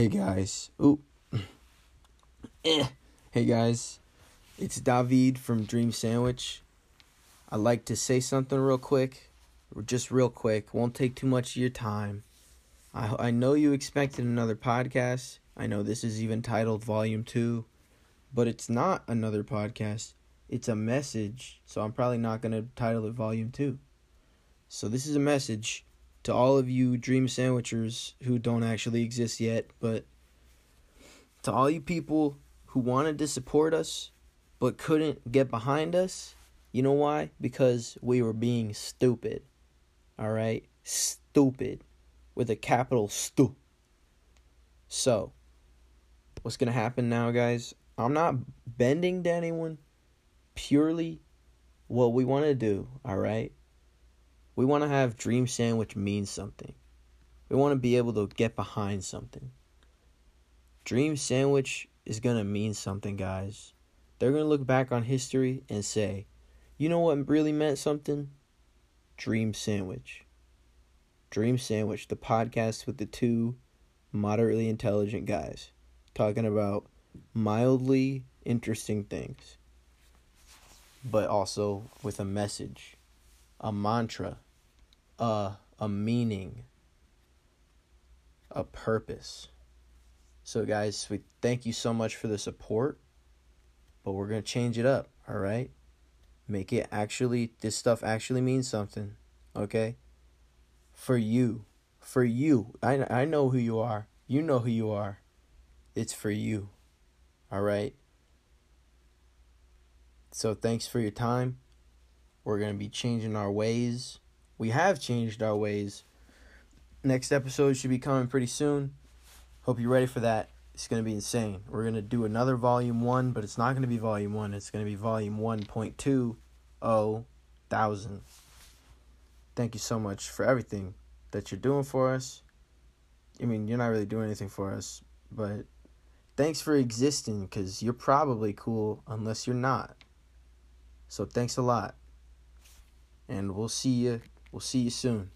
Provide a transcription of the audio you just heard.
Hey guys. Ooh. eh. Hey guys. It's David from Dream Sandwich. I'd like to say something real quick. Just real quick. Won't take too much of your time. I I know you expected another podcast. I know this is even titled Volume 2, but it's not another podcast. It's a message. So I'm probably not going to title it Volume 2. So this is a message to all of you dream sandwichers who don't actually exist yet, but to all you people who wanted to support us but couldn't get behind us, you know why? Because we were being stupid. All right? Stupid with a capital stu. So, what's going to happen now, guys? I'm not bending to anyone. Purely what we want to do, all right? We want to have Dream Sandwich mean something. We want to be able to get behind something. Dream Sandwich is going to mean something, guys. They're going to look back on history and say, you know what really meant something? Dream Sandwich. Dream Sandwich, the podcast with the two moderately intelligent guys talking about mildly interesting things, but also with a message, a mantra, a, a meaning, a purpose. So, guys, we thank you so much for the support, but we're going to change it up, all right? Make it actually, this stuff actually means something, okay? For you. For you. I, I know who you are. You know who you are. It's for you, all right? So, thanks for your time. We're going to be changing our ways. We have changed our ways. Next episode should be coming pretty soon. Hope you're ready for that. It's going to be insane. We're going to do another volume 1, but it's not going to be volume 1. It's going to be volume 1.20 thousand. Thank you so much for everything that you're doing for us. I mean, you're not really doing anything for us, but thanks for existing cuz you're probably cool unless you're not. So thanks a lot. And we'll see you we'll see you soon.